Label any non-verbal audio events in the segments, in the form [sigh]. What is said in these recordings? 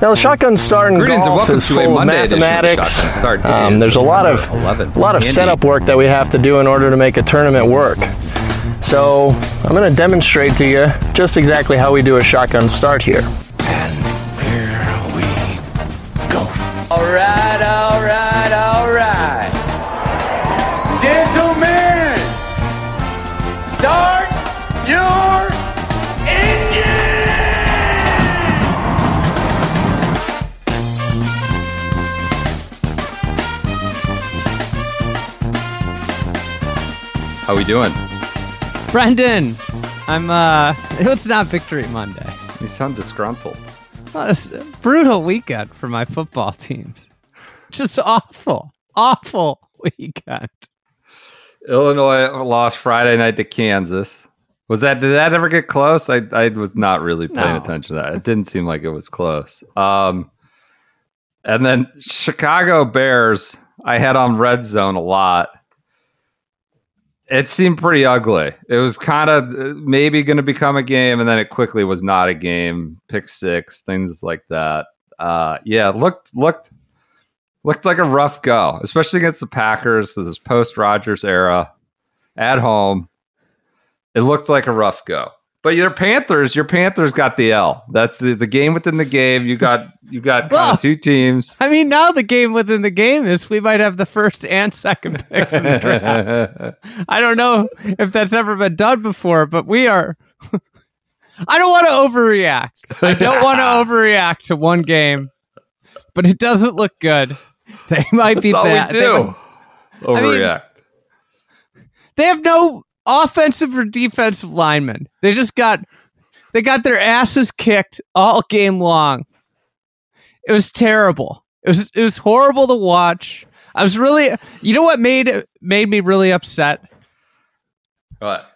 Now the shotgun start in Greetings and golf is full of of mathematics. Start. Um, there's a lot of September 11th. a lot of Andy. setup work that we have to do in order to make a tournament work. So I'm going to demonstrate to you just exactly how we do a shotgun start here. Doing? Brendan, I'm uh [laughs] it's not victory Monday. You sound disgruntled. Well, brutal weekend for my football teams. Just awful. Awful weekend. Illinois lost Friday night to Kansas. Was that did that ever get close? I I was not really paying No. attention to that. It didn't seem like it was close. Um and then Chicago Bears, I had on red zone a lot. It seemed pretty ugly. It was kind of maybe going to become a game, and then it quickly was not a game. Pick six, things like that. Uh, yeah, looked looked looked like a rough go, especially against the Packers. This post Rodgers era at home. It looked like a rough go. But your Panthers, your Panthers got the L. That's the, the game within the game. You got you got kind [laughs] Well, of two teams. I mean, now the game within the game is we might have the first and second picks in the draft. [laughs] I don't know if that's ever been done before, but we are. [laughs] I don't want to overreact. I don't want to overreact to one game, but it doesn't look good. They might be That's all bad. do. might- Overreact. they have no offensive or defensive linemen. They just got they got their asses kicked all game long. It was terrible. It was it was horrible to watch. I was really you know what made made me really upset? what?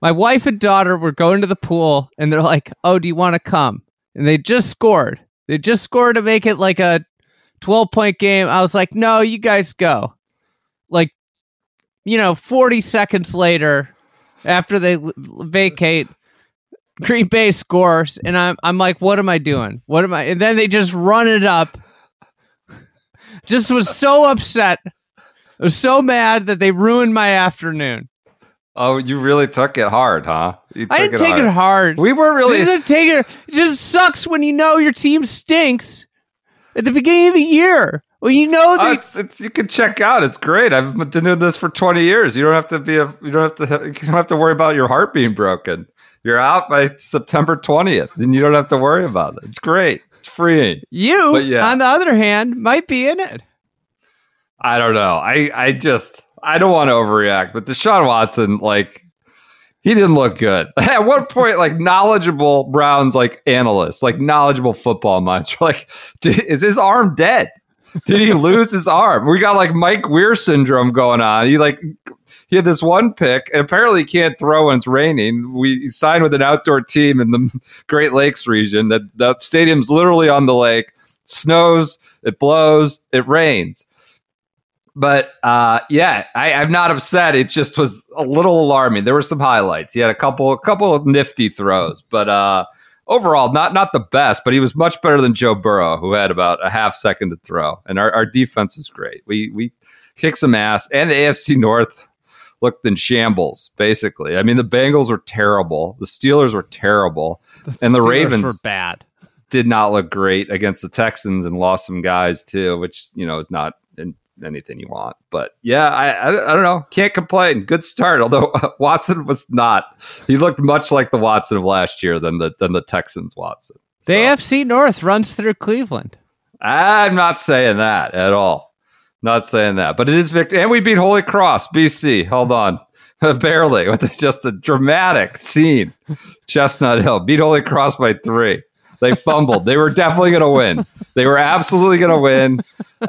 My wife and daughter were going to the pool and they're like, "Oh, do you want to come?" And they just scored. They just scored to make it like a 12 point game. I was like, "No, you guys go." Like you know, 40 seconds later after they vacate Green Bay scores and I'm I'm like, "What am I doing? What am I?" And then they just run it up. Just was so upset. I was so mad that they ruined my afternoon. Oh, you really took it hard, huh? You I didn't take it hard. We were really. It take it. It just sucks when you know your team stinks at the beginning of the year. Well, you know Oh, they. it's, it's, you can check out. It's great. I've been doing this for 20 years. You don't have to be a. You don't have to. [laughs] You don't have to worry about your heart being broken. You're out by September 20th, and you don't have to worry about it. It's great. It's freeing. you, but yeah. on the other hand, might be in it. I don't know. I I just I don't want to overreact, but Deshaun Watson, like, he didn't look good. [laughs] At one point, like knowledgeable Browns like analysts, like knowledgeable football minds, were like, "Did- is his arm dead? Did he lose his arm? We got like Mike Weir syndrome going on. He like he had this one pick, and apparently he can't throw when it's raining. We signed with an outdoor team in the [laughs] Great Lakes region. That that stadium's literally on the lake. Snows, it blows, it rains. But uh, yeah, I, I'm not upset. It just was a little alarming. There were some highlights. He had a couple, a couple of nifty throws, but uh, overall, not not the best. But he was much better than Joe Burrow, who had about a half second to throw. And our, our defense was great. We we kicked some ass, and the AFC North looked in shambles. Basically, I mean, the Bengals were terrible. The Steelers were terrible. And the Steelers Ravens- were bad. Did not look great against the Texans and lost some guys too, which you know is not in anything you want. But yeah, I, I I don't know. Can't complain. Good start. Although [laughs] Watson was not. He looked much like the Watson of last year than the than the Texans Watson. The So, AFC North runs through Cleveland. I'm not saying that at all. Not saying that. But it is victory. And we beat Holy Cross, BC. Hold on. [laughs] Barely with [laughs] just a dramatic scene. Chestnut Hill beat Holy Cross by three. They fumbled. they were definitely going to win. They were absolutely going to win.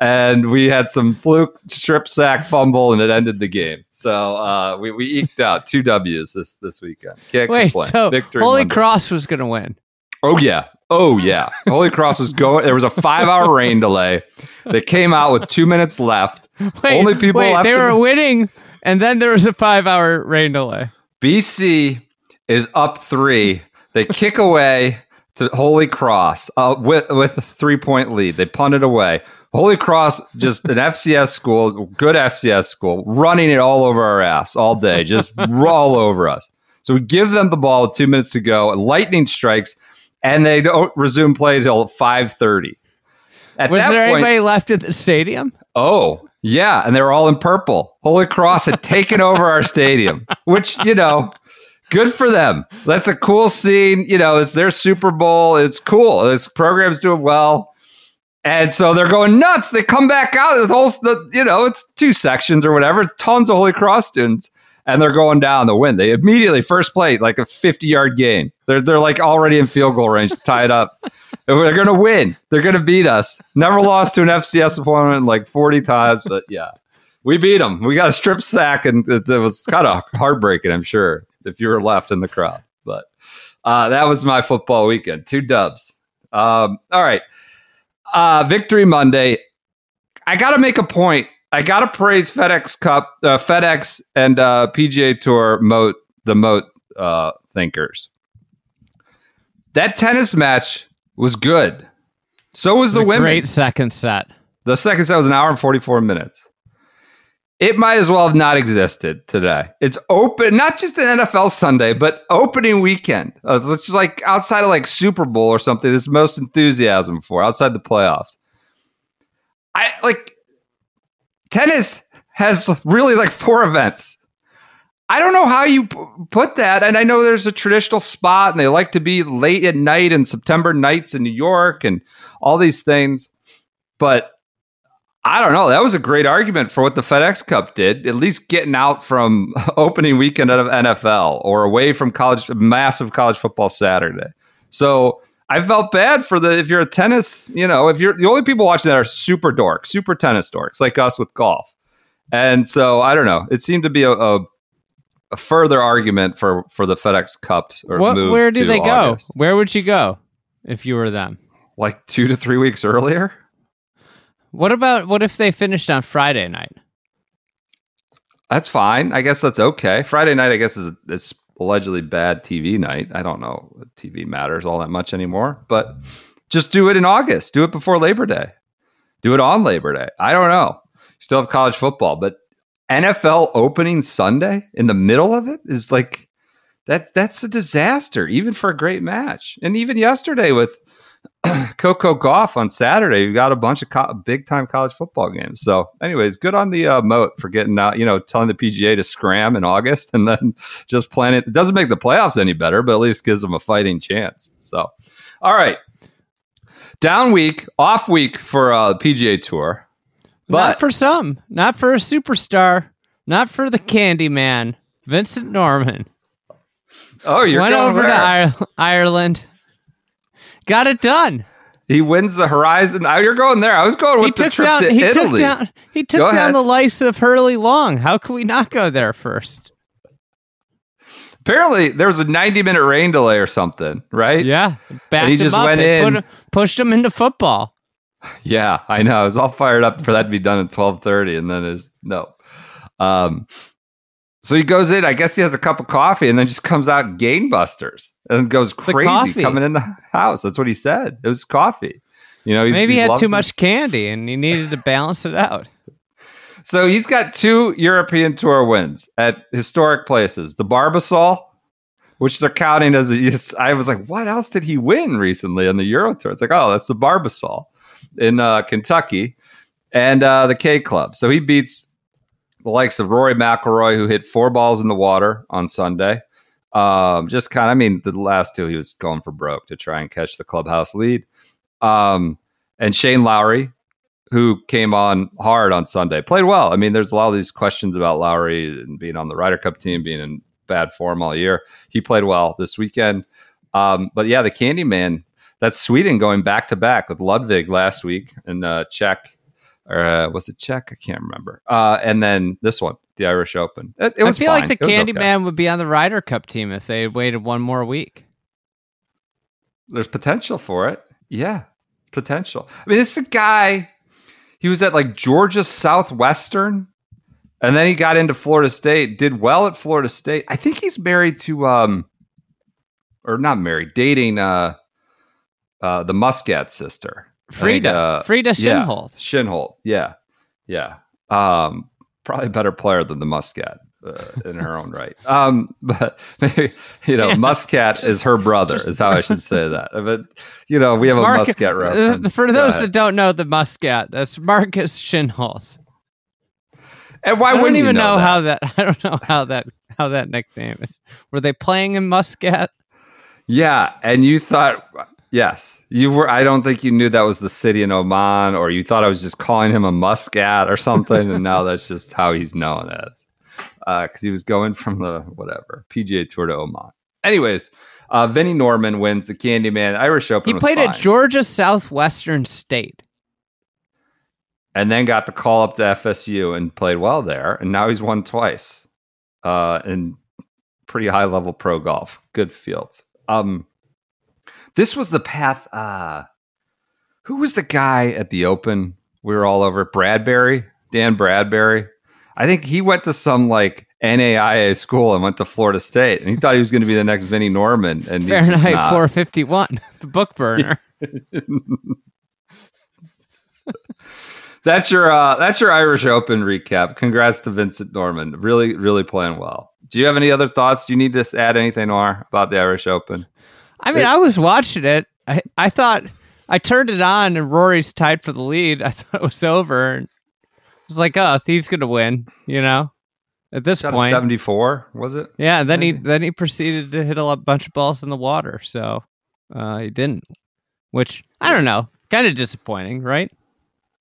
And we had some fluke strip sack fumble, and it ended the game. So uh, we, we eked out two W's this this weekend. Can't Wait, complain. so Victory Holy Monday. Cross was going to win. Oh yeah. Oh yeah. Holy Cross was going. There was a five hour rain delay. They came out with two minutes left. [laughs] Wait, Only people wait, left they were the- winning, and then there was a five-hour rain delay. BC is up three. They kick away. To Holy Cross uh, with with a three point lead. They punted away. Holy Cross, just an [laughs] FCS school, good FCS school, running it all over our ass all day, just [laughs] all over us. So we give them the ball with two minutes to go. Lightning strikes, and they don't resume play until five thirty. At Was there point, anybody left at the stadium? Oh, yeah. And they were all in purple. Holy Cross had taken over our stadium, which, you know, good for them. That's a cool scene. You know, it's their Super Bowl. It's cool. This program's doing well. And so they're going nuts. They come back out. The whole, the, you know, it's two sections or whatever. Tons of Holy Cross students. And they're going down the win. They immediately, first play, like a 50 yard gain. They're, they're like already in field goal range, tied up. [laughs] They're going to win. They're going to beat us. Never lost to an FCS opponent like 40 times, but yeah, we beat them. We got a strip sack, and it, it was kind of heartbreaking, I'm sure, if you were left in the crowd. But uh, that was my football weekend. Two dubs. Um, all right. Uh, Victory Monday. I got to make a point. I got to praise FedEx Cup, uh, FedEx and uh, PGA Tour moat the moat uh, thinkers. That tennis match was good. So was the a women. Great second set. The second set was an hour and 44 minutes. It might as well have not existed today. It's open, not just an NFL Sunday, but opening weekend. Uh, it's like outside of like Super Bowl or something. There's most enthusiasm for outside the playoffs. I like tennis has really like four events. I don't know how you p- put that. And I know there's a traditional spot and they like to be late at night and September nights in New York and all these things. But I don't know. That was a great argument for what the FedEx Cup did, at least getting out from [laughs] opening weekend of NFL or away from college, massive college football Saturday. So I felt bad for the, if you're a tennis, you know, if you're the only people watching that are super dorks, super tennis dorks, like us with golf. And so I don't know. It seemed to be a, a, a further argument for, for the FedEx Cup or What, move where do to they August. go? Where would you go if you were them? Like two to three weeks earlier? What about what if they finished on Friday night? That's fine. I guess that's okay. Friday night, I guess, is is allegedly bad TV night. I don't know TV matters all that much anymore, but just do it in August. Do it before Labor Day. Do it on Labor Day. I don't know. Still have college football, but NFL opening Sunday in the middle of it is like that. That's a disaster, even for a great match. And even yesterday with [clears throat] Coco Gauff on Saturday, you got a bunch of co- big time college football games. So, anyways, good on the uh, moat for getting out, you know, telling the PGA to scram in August [laughs] and then just planning. It doesn't make the playoffs any better, but at least gives them a fighting chance. So, all right. Down week, off week for uh, PGA Tour. not But for some, not for a superstar, not for the Candy Man, Vincent Norrman. oh, you're Went going over to Ireland, got it done. He wins the Horizon. Now you're going there. I was going He with the took trip down. to He Italy. took down. He took Go down ahead. the likes of Hurly Long. How could we not go there first? Apparently, there was a 90 minute rain delay or something, right? Yeah, backed he just went and in. put pushed him into football. Yeah, I know. I was all fired up for that to be done at twelve thirty, and then there's no. Um, so he goes in. I guess he has a cup of coffee, and then just comes out gangbusters and goes crazy coming in the house. That's what he said. It was coffee. You know, he's, Maybe he had loves too his- much candy and he needed to balance it out. [laughs] [laughs] So he's got two European Tour wins at historic places. The Barbasol, which they're counting as a. I was like, what else did he win recently on the Euro Tour? It's like, oh, that's the Barbasol in uh, Kentucky, and uh, the K Club. So he beats the likes of Rory McIlroy, who hit four balls in the water on Sunday. Um, just kind of, I mean, the last two he was going for broke to try and catch the clubhouse lead. Um, and Shane Lowry, who came on hard on Sunday, played well. I mean, there's a lot of these questions about Lowry and being on the Ryder Cup team, being in bad form all year. He played well this weekend. Um, but yeah, the Candyman, that's Sweden going back to back with Ludvig last week and uh, Czech, or uh, was it Czech? I can't remember. Uh, and then this one, the Irish Open. It, it I feel fine. like the It was Candy okay. Man would be on the Ryder Cup team if they had waited one more week. There's potential for it. Yeah, potential. I mean, this is a guy. He was at like Georgia Southwestern, and then he got into Florida State. Did well at Florida State. I think he's married to, um, or not married, dating uh, uh, the Muscat sister. Think, Frida. uh, Frida yeah. Shinhold. Shinholt. Yeah. Yeah. Um, probably a better player than the Muscat uh, in her own right. Um, but [laughs] maybe, you know, [laughs] Yeah, Muscat is her brother, just- is how I should say that. But, you know, we have a Mark- Muscat uh, for those that don't know the Muscat, that's Marcus Kinhult. and why I don't wouldn't even you know, that? how that. [laughs] I don't know how that how that nickname is. Were they playing in Muscat? Yeah, and you thought yes, you were. I don't think you knew that was the city in Oman, or you thought I was just calling him a muscat or something, and now that's just how he's known as, because he was going from the whatever PGA Tour to Oman. Anyways, uh, Vinnie Norrman wins the Candyman Irish Open. He played at. Georgia Southwestern State. and then got the call up to FSU and played well there, and now he's won twice, uh, in pretty high level pro golf. Good fields. Um, this was the path. Uh, who was the guy at the Open? We were all over Bradbury, Dan Bradbury. I think he went to some like NAIA school and went to Florida State, and he thought he was going to be the next Vinnie Norrman. And Fahrenheit not. 451, [laughs] the book burner. [laughs] That's your uh, that's your Irish Open recap. Congrats to Vincent Norrman. Really, really playing well. Do you have any other thoughts? Do you need to add anything more about the Irish Open? I mean, It- I was watching it. I, I thought I turned it on and Rory's tied for the lead. [laughs] I thought it was over. And I was like, oh, he's going to win, you know, at this Shot 74, was it? Yeah, and then he then he proceeded to hit a bunch of balls in the water. So uh, he didn't, which I don't know, kind of disappointing, right?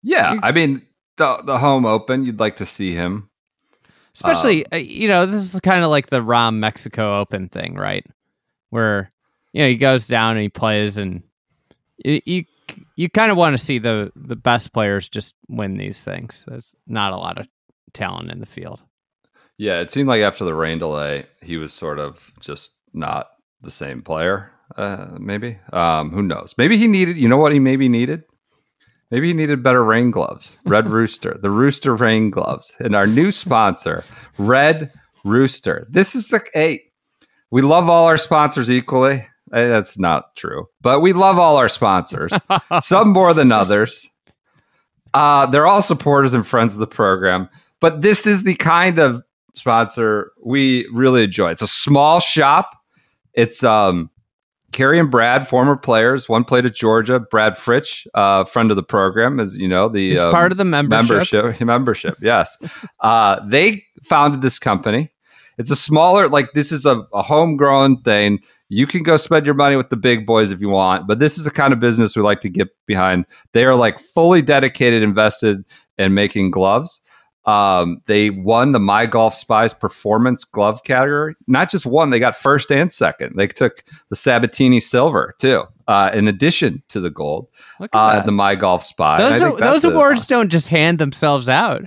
Yeah, I mean the the home Open. You'd like to see him. Especially, uh, you know, this is kind of like the Rahm Mexico Open thing, right? Where you know he goes down and he plays, and you you, you kind of want to see the the best players just win these things. There's not a lot of talent in the field. Yeah, it seemed like after the rain delay, he was sort of just not the same player. Uh, maybe. Um, who knows? Maybe he needed. You know what he maybe needed? Maybe he needed better rain gloves. Red [laughs] Rooster, the Rooster rain gloves, and our new sponsor, Red Rooster. This is the hey. We love all our sponsors equally. Eh, That's not true, but we love all our sponsors. [laughs] Some more than others. Uh, they're all supporters and friends of the program, but this is the kind of sponsor we really enjoy. It's a small shop. It's um Carrie and Brad, former players. One played at Georgia. Brad Fritsch, uh, friend of the program, as you know, the um, part of the membership. membership. [laughs] Membership, yes. uh, they founded this company. It's a smaller, like this is a, a homegrown thing. You can go spend your money with the big boys if you want, but this is the kind of business we like to get behind. They are like fully dedicated, invested in making gloves. Um, they won the My Golf Spies Performance Glove category. Not just one, they got first and second. They took the Sabatini Silver too, uh, in addition to the gold. Look at Uh, the My Golf Spy. Those think those that's a- awards don't just hand themselves out.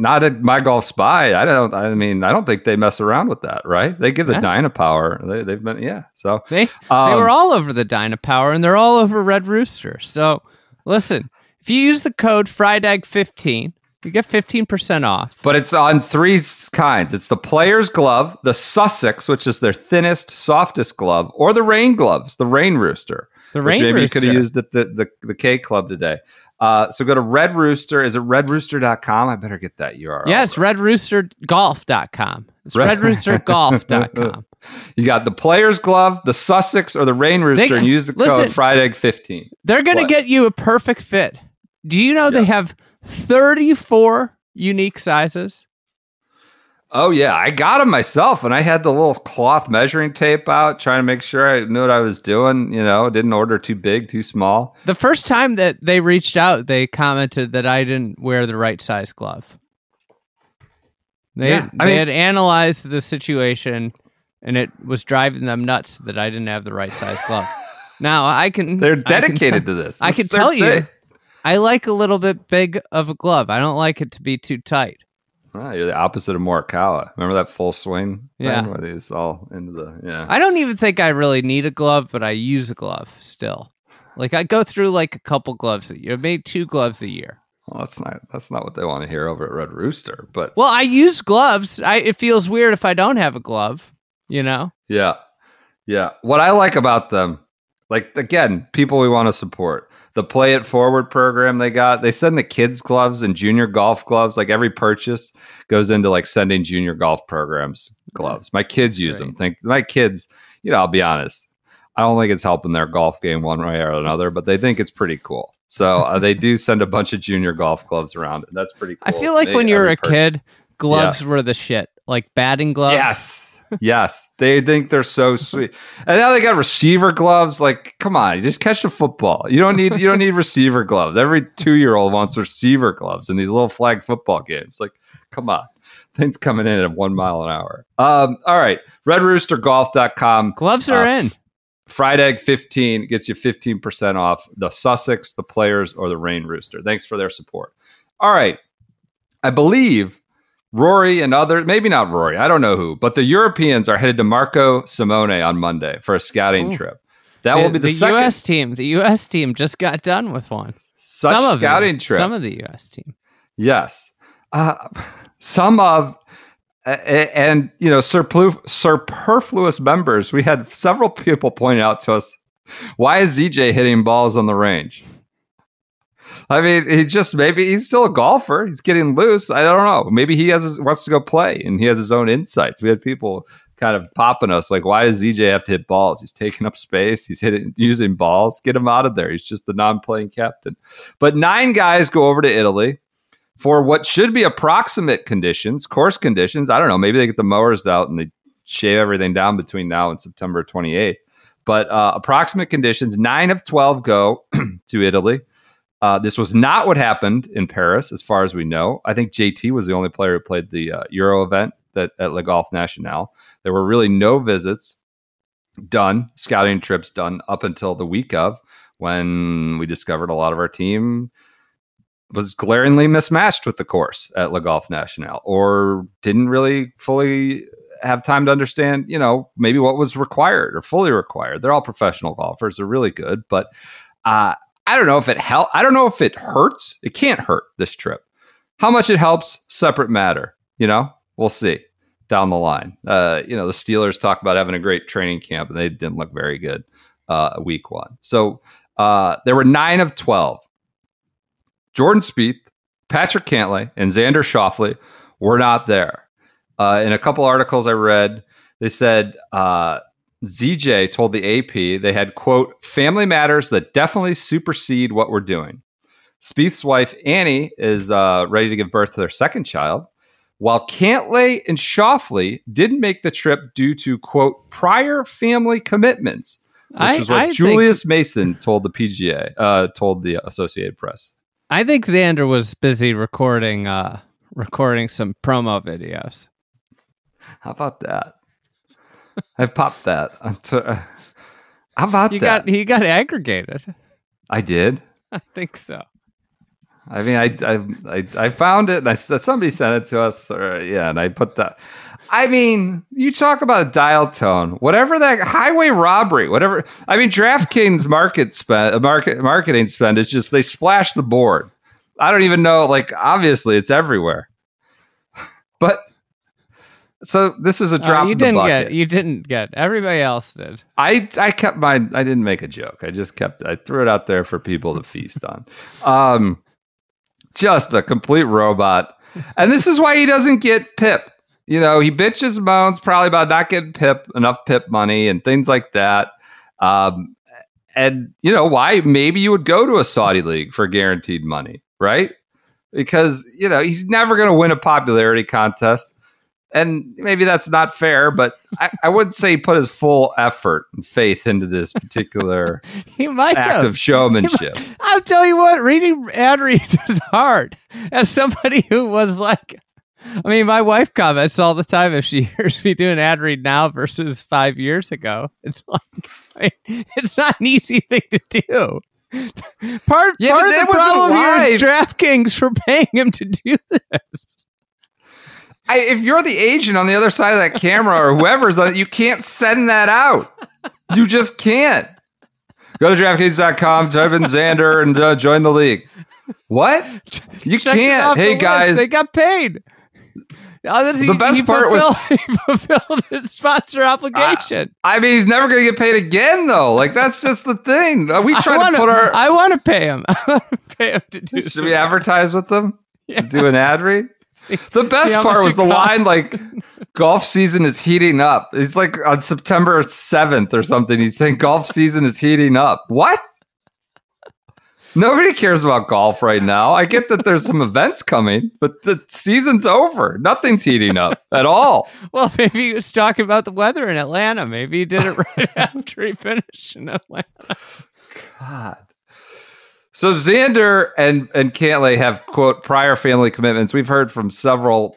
Not at my golf spy. I don't. I mean, I don't think they mess around with that, right? They give the Yeah. Dynapower. They, they've been, yeah. So They they um, were all over the Dyna Power, and they're all over Red Rooster. So listen, if you use the code FRIDAG15, you get 15% off. but it's on three kinds. It's the player's glove, the Sussex, which is their thinnest, softest glove, or the rain gloves, the rain rooster. The Rain maybe you Rooster. could have used at the, the, the K Club today. Uh, so go to Red Rooster. Is it redrooster.com? I better get that URL. Yes, redroostergolf.com. It's Red- redroostergolf.com. [laughs] You got the player's glove, the Sussex, or the rain rooster, and use the code listen. FRIDAG15. They're going to get you a perfect fit. Do you know they have 34 unique sizes? Oh yeah, I got them myself, and I had the little cloth measuring tape out, trying to make sure I knew what I was doing. You know, didn't order too big, too small. The first time that they reached out, they commented that I didn't wear the right size glove. They, Yeah, I they mean- had analyzed the situation and it was driving them nuts that I didn't have the right size glove. [laughs] now I can They're I can dedicated to this. I This can is their tell you. I like a little bit big of a glove. I don't like it to be too tight. Ah, you're the opposite of Morikawa. Remember that full swing? thing Yeah. where he's all into the yeah. I don't even think I really need a glove, but I use a glove still. Like I go through like a couple gloves a year, maybe two gloves a year. well, that's not that's not what they want to hear over at Red Rooster. But Well, I use gloves. I it feels weird if I don't have a glove, you know? yeah, yeah. What I like about them, Like again, people we want to support. The Play It Forward program they got. They send the kids gloves and junior golf gloves. Like every purchase goes into like sending junior golf programs gloves. My kids use them. Think my kids. You know, I'll be honest. I don't think it's helping their golf game one way or another, but they think it's pretty cool. So uh, [laughs] they do send a bunch of junior golf gloves around. And that's pretty cool. I feel like They- when you were a kid, gloves were the shit. Like batting gloves. Yes. Yes. They think they're so sweet. And now they got receiver gloves. Like, come on, you just catch the football. You don't need you don't need receiver gloves. Every two year old wants receiver gloves in these little flag football games. Like, come on. Things coming in at one mile an hour. Um, all right. RedRoosterGolf.com. Gloves are Uh, in. Fried Egg 15 gets you 15% off the Sussex, the Players, or the Rain Rooster. Thanks for their support. All right. I believe Rory and other, maybe not Rory, I don't know who, but the Europeans are headed to Marco Simone on Monday for a scouting Ooh. trip. That will be the, second U.S. team. The U.S. team just got done with one. such some of scouting them, trip. Some of the U.S. team. Yes. Uh, some of, uh, and, you know, surplu- superfluous members. We had several people point out to us, why is ZJ hitting balls on the range? I mean, he just maybe he's still a golfer. He's getting loose. I don't know. Maybe he has wants to go play and he has his own insights. We had people kind of popping us like, why does ZJ have to hit balls? He's taking up space. He's hitting using balls. Get him out of there. He's just the non-playing captain. But nine guys go over to Italy for what should be approximate conditions, course conditions. I don't know. Maybe they get the mowers out and they shave everything down between now and September 28th. But uh, approximate conditions, nine of 12 go [clears throat] to Italy. Uh, this was not what happened in Paris, as far as we know. I think JT was the only player who played the uh, Euro event that, at Le Golf National. There were really no visits done, scouting trips done up until the week of when we discovered a lot of our team was glaringly mismatched with the course at Le Golf National or didn't really fully have time to understand, you know, maybe what was required or fully required. They're all professional golfers. They're really good, but uh, I don't know if it help. I don't know if it hurts. It can't hurt this trip. How much it helps, separate matter. You know, we'll see down the line. Uh, you know, the Steelers talk about having a great training camp, and they didn't look very good uh, week one. So uh, there were nine of twelve. Jordan Spieth, Patrick Cantlay, and Xander Schauffele were not there. Uh, in a couple articles I read, they said uh, ZJ told the AP they had, quote, family matters that definitely supersede what we're doing. Spieth's wife, Annie, is uh, ready to give birth to their second child, while Cantlay and Schauffele didn't make the trip due to, quote, prior family commitments, which I- is what I think- Julius Mason told the PGA, uh, told the Associated Press. I think Xander was busy recording uh recording some promo videos. How about that? I've popped that. [laughs] How about You that? got he got aggregated. I did. [laughs] I think so. I mean, I, I, I, I found it, and I, somebody sent it to us, or yeah, and I put that. I mean, you talk about a dial tone, whatever that highway robbery, whatever. I mean, DraftKings market spend, uh, market marketing spend is just they splash the board. I don't even know. Like, obviously, it's everywhere. But so this is a Uh, drop. you in the didn't get you didn't get. Everybody else did. I I kept my I didn't make a joke. I just kept I threw it out there for people to feast on. Um just a complete robot. And this is why he doesn't get pip. You know, he bitches and moans probably about not getting pip enough pip money and things like that. Um and you know why maybe you would go to a Saudi league for guaranteed money, right? Because, you know, he's never going to win a popularity contest and maybe that's not fair, but I, I wouldn't say he put his full effort and faith into this particular [laughs] He might act have. of showmanship. I'll tell you what, reading ad reads [laughs] is hard. As somebody who was like, I mean, my wife comments all the time if she [laughs] hears me do an ad read now versus five years ago. It's like, I mean, it's not an easy thing to do. Part, Yeah, part of the problem here is DraftKings for paying him to do this. I, if you're the agent on the other side of that camera or whoever's on it, you can't send that out. You just can't. Go to DraftKings.com, type in Xander, and uh, join the league. What? You Check can't. off the Hey, list. guys. they got paid. That's- The best part was- [laughs] he fulfilled his sponsor obligation. I mean, he's never going to get paid again, though. Like that's just the thing. Uh, We I try wanna, to put our. I want to pay him. [laughs] I want to pay him to do. should we advertise with them? [laughs] Yeah. Do an ad read? [laughs] The best part was the costs. line like golf season is heating up. It's like on September 7th or something. He's saying golf season is heating up. What? Nobody cares about golf right now. I get that there's some events coming, but the season's over. Nothing's heating up at all. [laughs] Well, maybe he was talking about the weather in Atlanta. Maybe he did it [laughs] right after he finished in Atlanta. God. So Xander and and Cantlay have quote prior family commitments. We've heard from several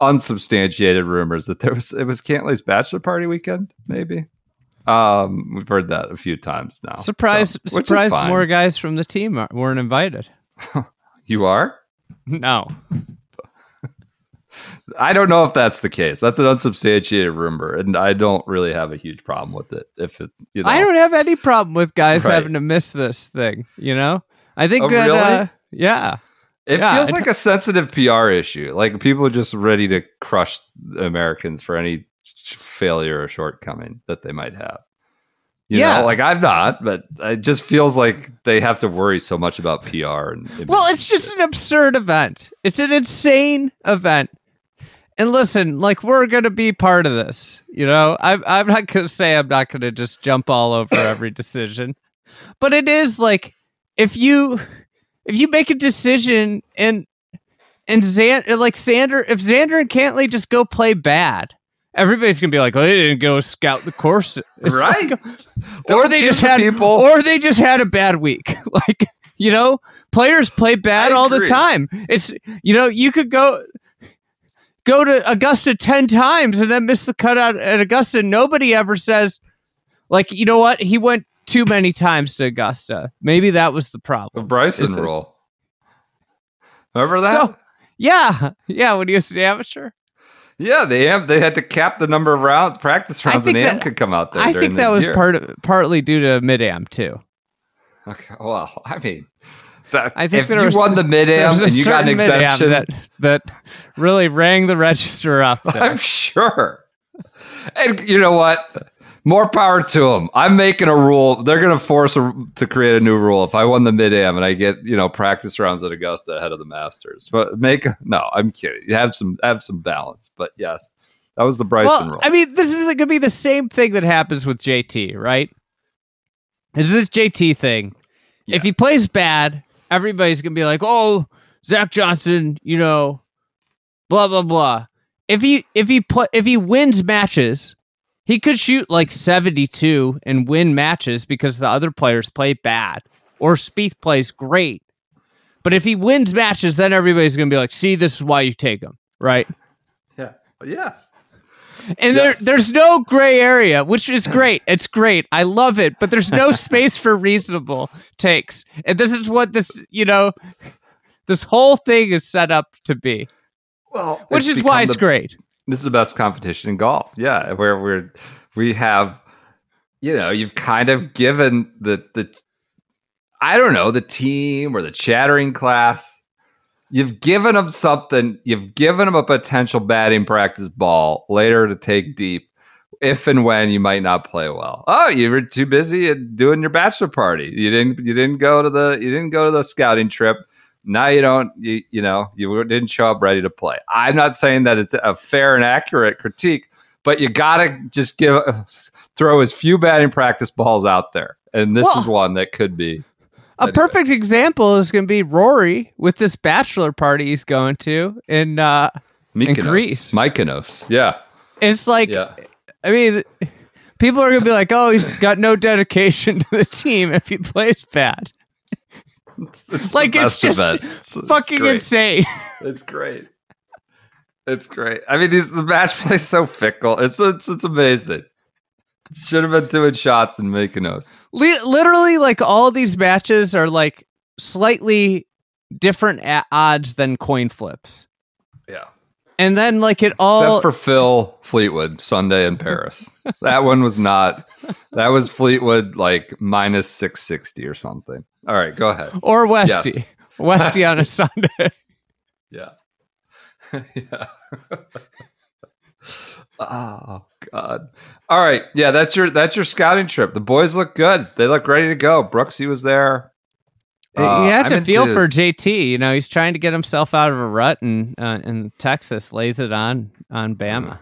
unsubstantiated rumors that there was it was Cantlay's bachelor party weekend. Maybe um, we've heard that a few times now. Surprise! So, which surprise! More guys from the team weren't invited. [laughs] You are. No, I don't know if that's the case. That's an unsubstantiated rumor, and I don't really have a huge problem with it. If it, you know, I don't have any problem with guys Right. having to miss this thing. You know, I think Oh, that. really? Uh, yeah, It Yeah, feels like a sensitive PR issue. Like people are just ready to crush Americans for any failure or shortcoming that they might have. You Yeah. know, like I'm not, but it just feels like they have to worry so much about PR. And, and Well, it's just an absurd event. It's an insane event. And listen, like we're gonna be part of this. You know, I'm I'm not gonna say I'm not gonna just jump all over [coughs] every decision, but it is like if you if you make a decision and and Xan like Xander if Xander and Cantlay just go play bad, everybody's gonna be like, oh, they didn't go scout the course, It's right. like- [laughs] or they just had people. or they just had a bad week [laughs] like you know players play bad I all the time it's you know you could go go to augusta 10 times and then miss the cutout at augusta nobody ever says like you know what he went too many times to augusta maybe that was the the problem Bryson rule. Remember that? so yeah yeah when he was an amateur yeah, they. They had to cap the number of rounds, practice rounds, and Am could come out there. i during think the that was year. part of, partly due to mid-am too Okay, well, I mean, that, I think if there you was- won the mid am and you got an exemption, that that really rang the register up [laughs] there. I'm sure. And you know what? More power to them. I'm making a rule. They're going to force a, to create a new rule. If I won the mid am and I get you know practice rounds at Augusta ahead of the Masters, but make no. I'm kidding. You have some have some balance. But yes, that was the Bryson well, rule. I mean, this is going to be the same thing that happens with JT, right? Is this JT thing. If he plays bad, everybody's to be like, "Oh, Zach Johnson, you know, blah blah blah." If he if he put if he wins matches, he could shoot like 72 and win matches because the other players play bad or Spieth plays great. But if he wins matches, then everybody's going to be like, "See, this is why you take him." Right? [laughs] yeah. Yes. And Yes. there, there's no gray area, which is great. [laughs] It's great. I love it. But there's no space for reasonable takes. And this is what this, you know, this whole thing is set up to be, Well, which is why become it's the- great. this is the best competition in golf. Yeah, where we're we have, you know, you've kind of given the the, I don't know, the team or the chattering class. You've given them something. You've given them a potential batting practice ball later to take deep, if and when you might not play well. Oh, you were too busy doing your bachelor party. You didn't. You didn't go to the. You didn't go to the scouting trip now you don't you, you know you didn't show up ready to play i'm not saying that it's a fair and accurate critique but you gotta just give [laughs] throw as few batting practice balls out there and this Well- is one that could be A Anyway. perfect example is going to be Rory with this bachelor party he's going to. in, uh, Mykonos. Greece. Mykonos. yeah it's like, yeah I mean, people are going to be like, oh, he's got no dedication to the team if he plays bad. it's, it's Like, it's just. [laughs] It's- it's Fucking great. insane. [laughs] it's great it's great i mean these the match play so fickle it's it's, it's amazing should have been doing shots in Mykonos. Li- literally like all these matches are like slightly different a- odds than coin flips Yeah. and then like it all Except for Phil Fleetwood, Sunday in [laughs] Paris. that one was not. That was Fleetwood like minus six sixty or something. All right, go ahead. or westy Yes. westy on a sunday [laughs] Yeah. [laughs] yeah. Oh God. All right. Yeah, that's your that's your scouting trip. The boys look good. They look ready to go. Brooksy was there. Uh, you have to feel for. JT. You know, he's trying to get himself out of a rut, and uh, in Texas lays it on on Bama.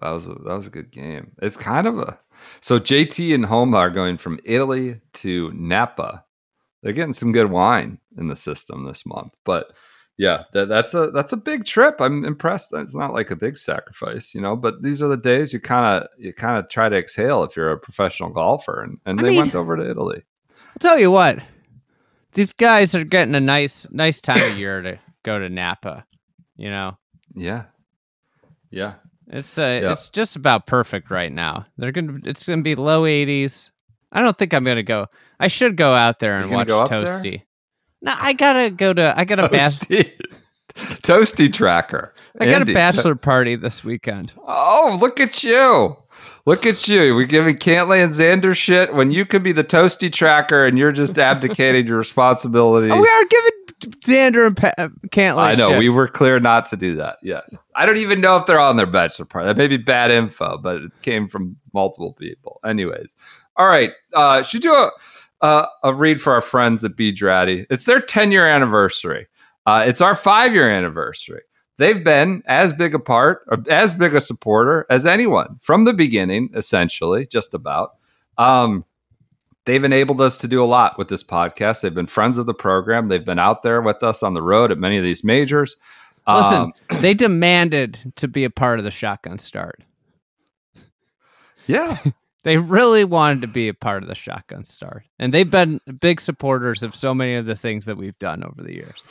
That was a, that was a good game. It's kind of a so JT and Homa are going from Italy to Napa. They're getting some good wine in the system this month, but yeah, that, that's a that's a big trip. I'm impressed. It's not like a big sacrifice, you know. But these are the days you kind of you kind of try to exhale if you're a professional golfer, and, and I they mean- went over to Italy. I'll tell you what, these guys are getting a nice nice time of year to go to Napa. You know, Yeah, yeah. it's uh, Yeah. it's just about perfect right now. They're gonna it's gonna be low 80s. I don't think I'm gonna go. I should go out there and watch up there? No, I gotta go to. I got a bas- Toasty, [laughs] Toasty tracker. I got Andy. a bachelor party this weekend. Oh, look at you. Look at you. We're giving Cantlay and Xander shit when you could be the toasty tracker and you're just abdicating your responsibility. Oh, we are giving Xander and pa- Cantlay. I know. shit. We were clear not to do that. Yes. I don't even know if they're on their bachelor party. That may be bad info, but it came from multiple people. Anyways. All right. Uh, should do a, uh, a read for our friends at B Draddy. It's their 10 year anniversary. Uh, it's our five year anniversary. They've been as big a part, or as big a supporter as anyone from the beginning, essentially, just about. Um, they've enabled us to do a lot with this podcast. They've been friends of the program. They've been out there with us on the road at many of these majors. Listen, Um, [clears throat] they demanded to be a part of the shotgun start. yeah, They really wanted to be a part of the shotgun start. And they've been big supporters of so many of the things that we've done over the years.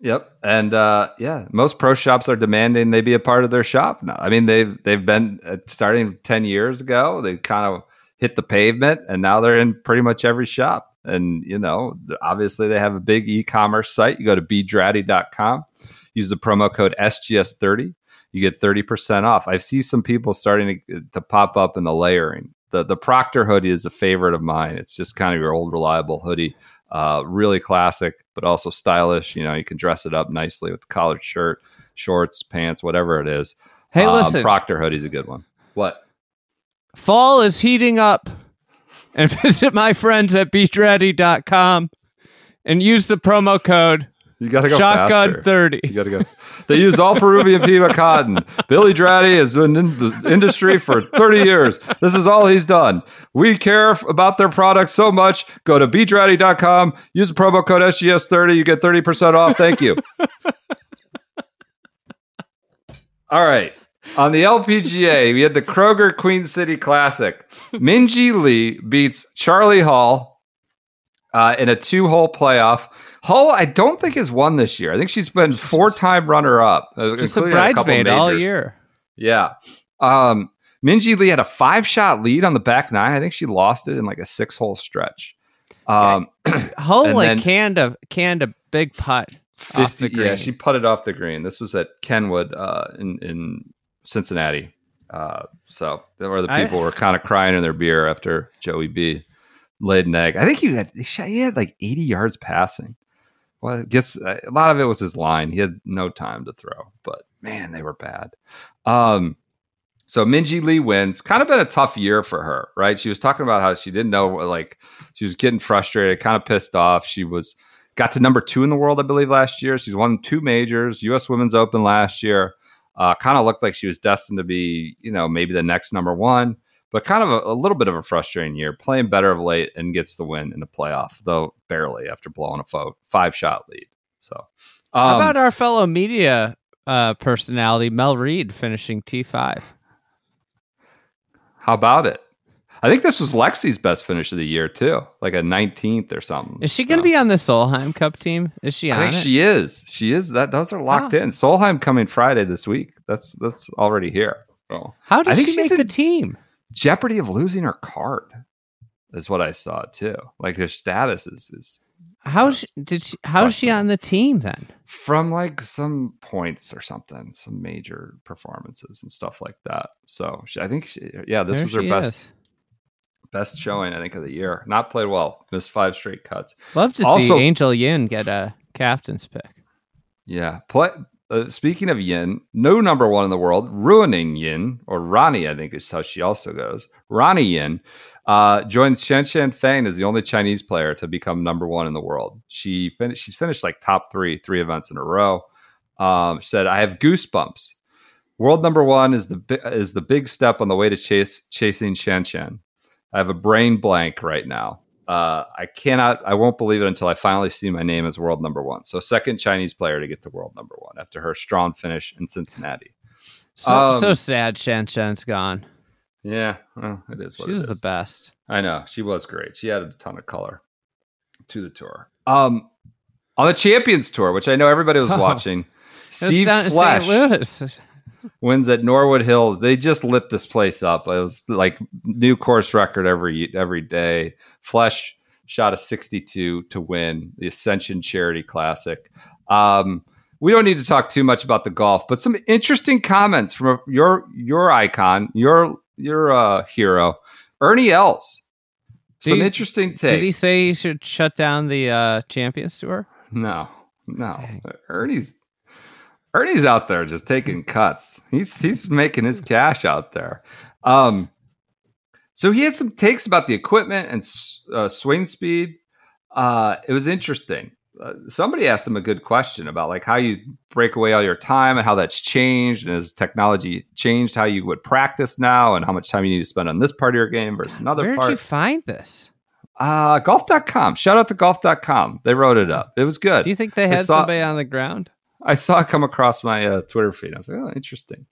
Yep, and uh, yeah, most pro shops are demanding they be a part of their shop now. I mean, they've they've been uh, starting ten years ago. They kind of hit the pavement, and now they're in pretty much every shop. And you know, obviously, they have a big e-commerce site. You go to bdraddy.com, use the promo code SGS30, you get thirty percent off. I see some people starting to, to pop up in the layering. The the Proctor hoodie is a favorite of mine. It's just kind of your old reliable hoodie uh, really classic, but also stylish. You know, you can dress it up nicely with a collared shirt, shorts, pants, whatever it is. Hey, Um, listen, Proctor hoodie's a good one. What? fall is heating up. And [laughs] visit my friends at bdraddy.com and use the promo code You got to go faster. Shotgun30. You got to go. They use all Peruvian Pima cotton. Billy Draddy has been in the industry for 30 years. This is all he's done. We care about their products so much. Go to bdraddy.com, use the promo code SGS30. You get 30% off. Thank you. [laughs] all right. On the LPGA, we had the Kroger Queen City Classic. Minji Lee beats Charley Hull uh, in a two hole playoff. Hull, I don't think has won this year. I think she's been four time runner up. uh, Just a including a bridesmaid all year. Yeah. Um, Minji Lee had a five shot lead on the back nine. I think she lost it in like a six hole stretch. Um, [clears throat] [clears throat] Hull like then- canned a canned a big putt. off 50, the yeah, she putted off the green. This was at Kenwood uh, in, in Cincinnati. Uh, so where the I- people were kind of crying in their beer after Joey B laid an egg. I think he had, he had like 80 yards passing. Well, it gets a lot of it was his line. He had no time to throw, but man, they were bad. Um, so Minji Lee wins. Kind of been a tough year for her, right? She was talking about how she didn't know, like she was getting frustrated, kind of pissed off. She was got to number two in the world, I believe, last year. She's won two majors, U.S. Women's Open last year. Uh, kind of looked like she was destined to be, you know, maybe the next number one, but kind of a, a little bit of a frustrating year. Playing better of late and gets the win in the playoff, though barely after blowing a fo- five shot lead. So, How um, about our fellow media uh, personality, Mel Reid, finishing T5? how about it? I think this was Lexi's best finish of the year too, like a 19th or something. Is she going to be on the Solheim Cup team? Is she on I think it? she is. She is. That those are locked Oh. in. Solheim coming Friday this week. That's that's already here. So How did I think she make in- the team? Jeopardy of losing her card is what I saw too. Like her status is is How uh, she, did she? How is she on the team then? from like some points or something, some major performances and stuff like that. So she, I think she, yeah, this There was her best is. best showing I think of the year. Not played well. Missed five straight cuts. Love to Also- see Angel Yin get a captain's pick. Yeah, play uh, speaking of Yin, no number one in the world, Ruoning Yin, or Ronnie, I think is how she also goes. Ronnie Yin uh, joins Shan Shan Feng as the only Chinese player to become number one in the world. She fin- she's finished like top three, three events in a row. Um, she said, "I have goosebumps. World number one is the bi- is the big step on the way to chase chasing Shan Shan. I have a brain blank right now. Uh, I cannot, I won't believe it until I finally see my name as world number one. So, second Chinese player to get to world number one after her strong finish in Cincinnati. So, Um, so sad Shan Shan's gone. Yeah, well, it is what it is. She was the best. I know she was great. She added a ton of color to the tour. Um, on the Champions Tour, which I know everybody was [laughs] Oh. watching, was Steve Flesch St. Louis. [laughs] wins at Norwood Hills. They just lit this place up. It was like new course record every every day. Flesch shot a 62 to win the Ascension Charity Classic. Um, we don't need to talk too much about the golf, but some interesting comments from your your icon, your your uh, hero, Ernie Els. Did Some he- interesting Did he say he should shut down the uh, Champions Tour? No, no. Dang. Ernie's Ernie's out there just taking cuts. He's he's making his cash out there. Um, so he had some takes about the equipment and uh, swing speed. Uh, it was interesting. Uh, somebody asked him a good question about like how you break away all your time and how that's changed and has technology changed how you would practice now and how much time you need to spend on this part of your game versus another Where did part. you find this? uh, golf.com. Shout out to golf.com. They wrote it up. It was good. Do you think they had saw- somebody on the ground? I saw it come across my uh, Twitter feed. I was like, oh, interesting.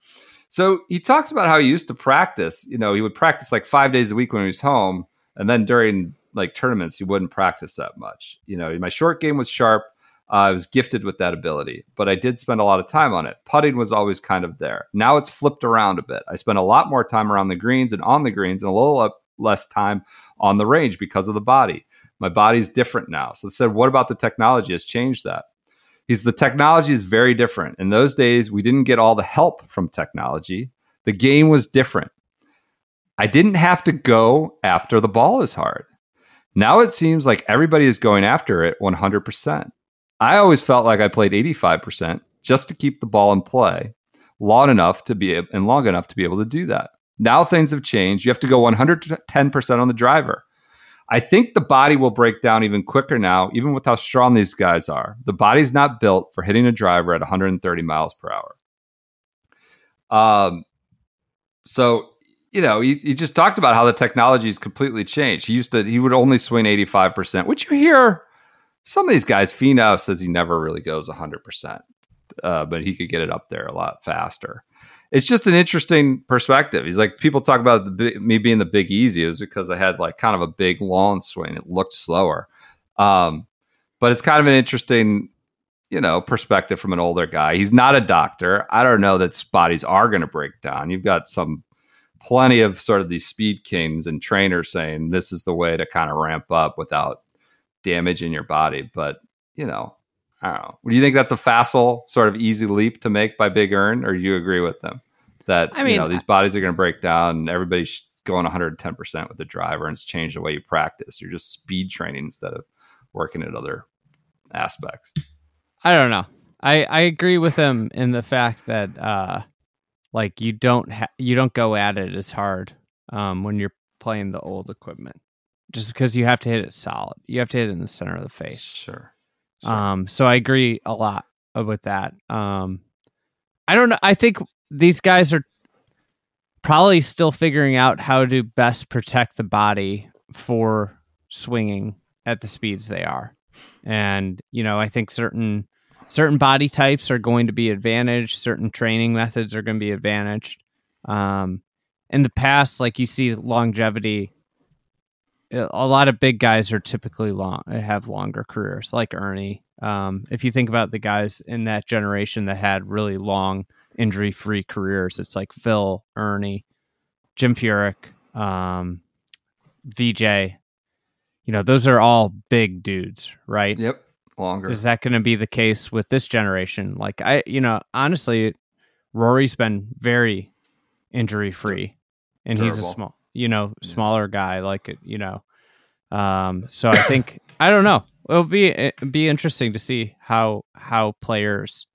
So he talks about how he used to practice. You know, he would practice like five days a week when he was home, and then during like tournaments, he wouldn't practice that much. You know, my short game was sharp. Uh, I was gifted with that ability, but I did spend a lot of time on it. Putting was always kind of there. Now it's flipped around a bit. I spend a lot more time around the greens and on the greens, and a little up- less time on the range because of the body. My body's different now. So it said, what about the technology has changed that? He's the technology is very different. In those days, we didn't get all the help from technology. The game was different. I didn't have to go after the ball as hard. Now it seems like everybody is going after it 100%. I always felt like I played 85% just to keep the ball in play long enough to be and long enough to be able to do that. Now things have changed. You have to go 110% on the driver. I think the body will break down even quicker now, even with how strong these guys are. The body's not built for hitting a driver at 130 miles per hour. Um, so you know, he, just talked about how the technology has completely changed. He used to, he would only swing 85%, which you hear some of these guys. Finau says he never really goes 100%, uh, but he could get it up there a lot faster. It's just an interesting perspective. He's like, people talk about the, me being the big easy is because I had like kind of a big long swing. It looked slower. Um, but it's kind of an interesting, you know, perspective from an older guy. He's not a doctor. I don't know that bodies are going to break down. You've got some plenty of sort of these speed kings and trainers saying this is the way to kind of ramp up without damaging your body. But you know, I don't know. Do you think that's a facile, sort of easy leap to make by Big Earn, or do you agree with them that I you know these bodies are going to break down and everybody's going 110 percent with the driver, and it's changed the way you practice. You're just speed training instead of working at other aspects. I don't know. I I agree with him in the fact that uh like you don't ha- you don't go at it as hard um when you're playing the old equipment. Just because you have to hit it solid. You have to hit it in the center of the face. Sure. Sure. Um so I agree a lot with that. Um I don't know. I think these guys are probably still figuring out how to best protect the body for swinging at the speeds they are. And you know, I think certain certain body types are going to be advantaged, certain training methods are going to be advantaged. Um in the past like you see longevity a lot of big guys are typically long have longer careers like Ernie. Um, if you think about the guys in that generation that had really long injury free careers, it's like Phil, Ernie, Jim Furyk, um, VJ. You know, those are all big dudes, right? Yep. Longer. Is that going to be the case with this generation? Like I, you know, honestly, Rory's been very injury free, and he's a small, you know, Yeah. smaller guy. Like it, you know, um. So I think I don't know. It'll be it'll be interesting to see how how players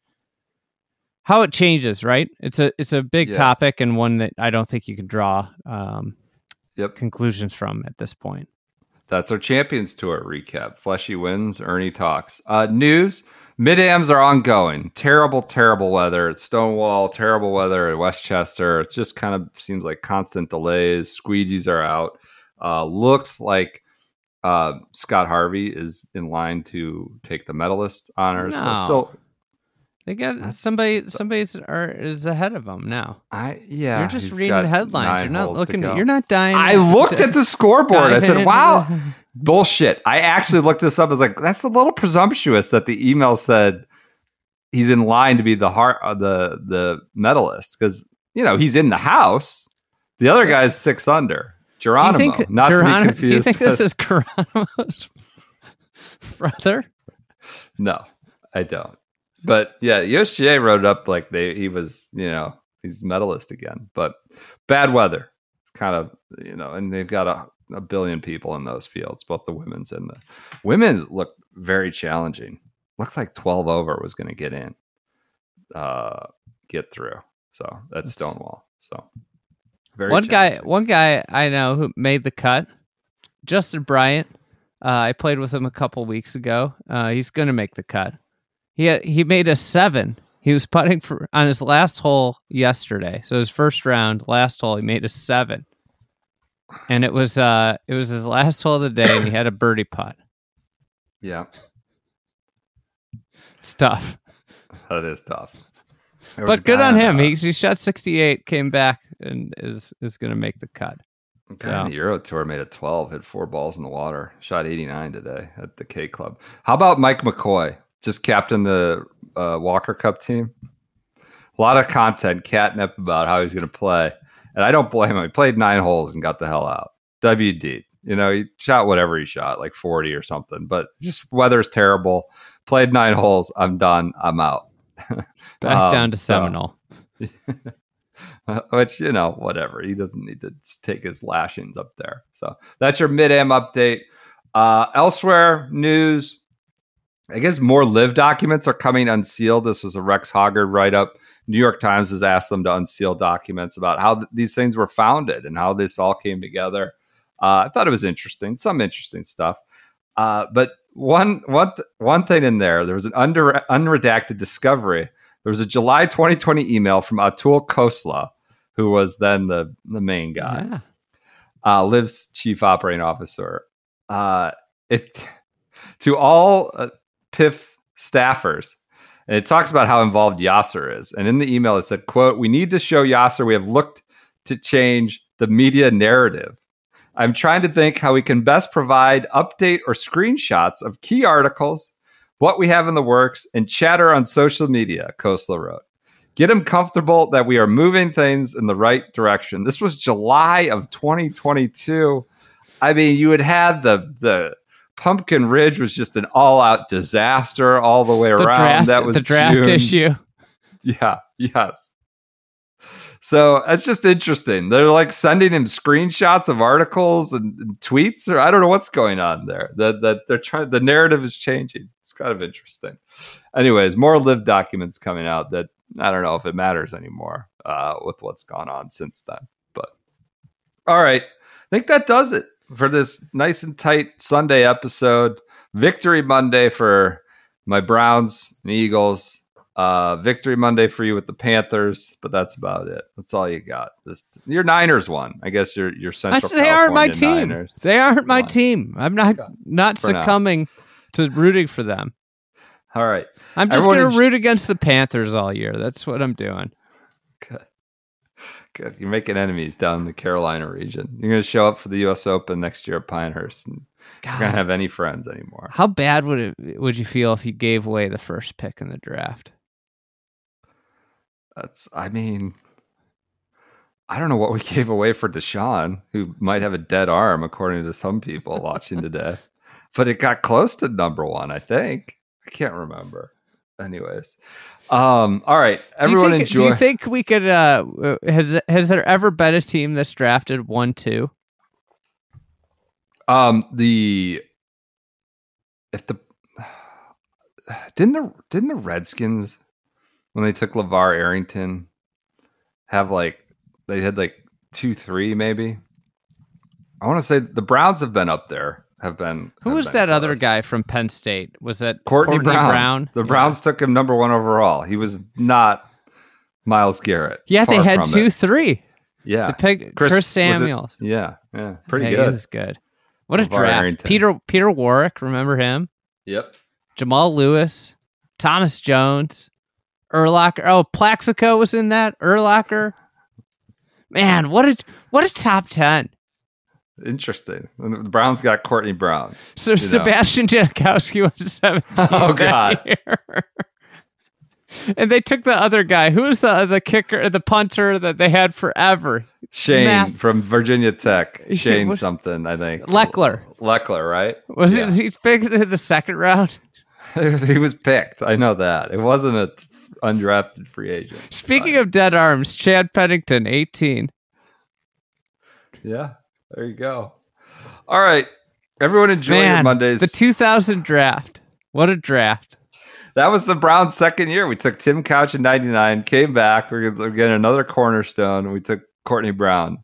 how it changes, right? It's a it's a big Yeah. topic and one that I don't think you can draw um, Yep. conclusions from at this point. That's our Champions Tour recap. Fleshy wins, Ernie talks. Uh, news mid-ams are ongoing. Terrible, terrible weather at Stonewall, terrible weather at Westchester. It just kind of seems like constant delays. Squeegees are out. Uh, looks like uh, Scott Harvey is in line to take the medalist honors. So still, They got That's- somebody somebody's are, is ahead of them now. I yeah. you're just reading headlines. You're not looking. go. You're not dying. I looked at the scoreboard. I said, "Wow, [laughs] bullshit." I actually looked this up. I was like, "That's a little presumptuous." That the email said he's in line to be the heart, uh, the the medalist because you know he's in the house. The other guy's six under. Do you Geronimo, think not confused. Do you think this is Geronimo's [laughs] brother? no, I don't. But yeah, USGA wrote it up like they he was, you know, he's medalist again. But bad weather, kind of, you know, and they've got a, a billion people in those fields, both the women's and the women's look very challenging. Looks like twelve over was going to get in, uh, get through. So that's That's- Stonewall. So very one guy, one guy I know who made the cut, Justin Bryant. Uh, I played with him a couple weeks ago. Uh, he's going to make the cut. He had, he made a seven. He was putting for on his last hole yesterday. So his first round, last hole, he made a seven, and it was uh it was his last hole of the day, and he had a birdie putt. Yeah, It's tough, that is tough. There but good on him. He, he shot sixty eight, came back, and is is going to make the cut. Guy on the Euro Tour made a 12, hit four balls in the water, shot 89 today at the K Club. How about Mike McCoy? Just captain the uh, Walker Cup team. A lot of content, catnip about how he's going to play, and I don't blame him. He played nine holes and got the hell out. WD, you know, he shot whatever he shot, like 40 or something. But just weather's terrible. Played nine holes. I'm done. I'm out. [laughs] Back Um, down to so- Seminole. [laughs] which you know whatever he doesn't need to take his lashings up there so that's your mid-am update uh elsewhere news i guess more LIV documents are coming unsealed. This was a rex hoggard write-up. New york times has asked them to unseal documents about how th- these things were founded and how this all came together. Uh, i thought it was interesting some interesting stuff. Uh, but one one th- one thing in there there was an under unredacted discovery. There was a July 2020 email from Atul Khosla, who was then the, the main guy, Yeah. uh, Liv's chief operating officer. Uh, it to all uh, PIF staffers, and it talks about how involved Yasser is. And in the email, it said, "quote We need to show Yasser we have looked to change the media narrative. I'm trying to think how we can best provide update or screenshots of key articles." what we have in the works, and chatter on social media, Khosla wrote. Get him comfortable that we are moving things in the right direction. This was July of 2022. I mean, you had had the the Pumpkin Ridge was just an all out disaster all the way The around. draft, that was the draft June. issue. Yeah, yes. So it's just interesting. They're like sending him screenshots of articles and, and tweets, or I don't know what's going on there. That that they're trying. The narrative is changing. It's kind of interesting. Anyways, more LIV documents coming out that I don't know if it matters anymore uh, with what's gone on since then. But all right, I think that does it for this nice and tight Sunday episode. Victory Monday for my Browns and Eagles. Uh, victory Monday for you with the Panthers, but that's about it. That's all you got. This your Niners won. I guess your your Central. said they aren't my team. Niners. They aren't my Won. team. I'm not not For now. succumbing to rooting for them. All right. I'm just going to root against the Panthers all year. That's what I'm doing. Good. Good. You're making enemies down in the Carolina region. You're going to show up for the U.S. Open next year at Pinehurst, and you're going to have any friends anymore. how bad would it would you feel if you gave away the first pick in the draft? That's. I mean, I don't know what we [laughs] gave away for Deshaun, who might have a dead arm, according to some people watching [laughs] today. But it got close to number one, I think. I can't remember. Anyways, um, all right. Everyone do think, enjoy. Do you think we could? Uh, has has there ever been a team that's drafted one two? Um, the if the didn't the didn't the Redskins when they took LeVar Arrington, have like they had like two, three maybe. I want to say the Browns have been up there. Have been. Who have was been that other guy from Penn State? Was that Courtney, Brown. The Yeah. Browns took him number one overall. He was not Myles Garrett. Yeah, they had two, it. three. Yeah, The pig, Chris, it- Samuels. Yeah, yeah, pretty Yeah, He good. was good. What a LeVar draft. Arrington. Peter Peter Warrick, remember him? Yep. Jamal Lewis, Thomas Jones, Urlacher. Oh, Plaxico was in that. Urlacher. Man, what a what a top ten. Interesting. And the Browns got Courtney Brown. So know. Sebastian Janikowski was 17. [laughs] Oh, God. [laughs] and they took the other guy. Who was the the kicker, the punter that they had forever? Shane Mass- from Virginia Tech. [laughs] Shane What- something, I think. Lechler. Lechler, right? Was Yeah. it he's picked in the second round? he was picked. I know that. It wasn't a undrafted free agent. Speaking of dead arms, Chad Pennington, 18. Yeah, there you go. All right. Everyone enjoy your Mondays. the 2000 draft. What a draft. that was the Browns' second year. We took Tim Couch in 99, came back. We're, we're getting another cornerstone. We took Courtney Brown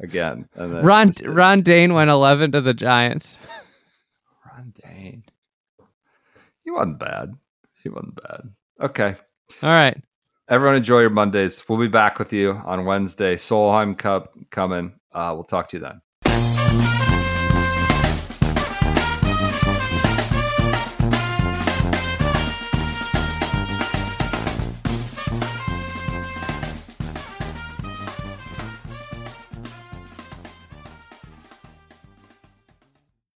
again. And then Ron Ron Dayne went 11 to the Giants. [laughs] Ron Dayne. He wasn't bad. He wasn't bad. Okay. All right. Everyone enjoy your Mondays. We'll be back with you on Wednesday. Solheim Cup coming. Uh, we'll talk to you then.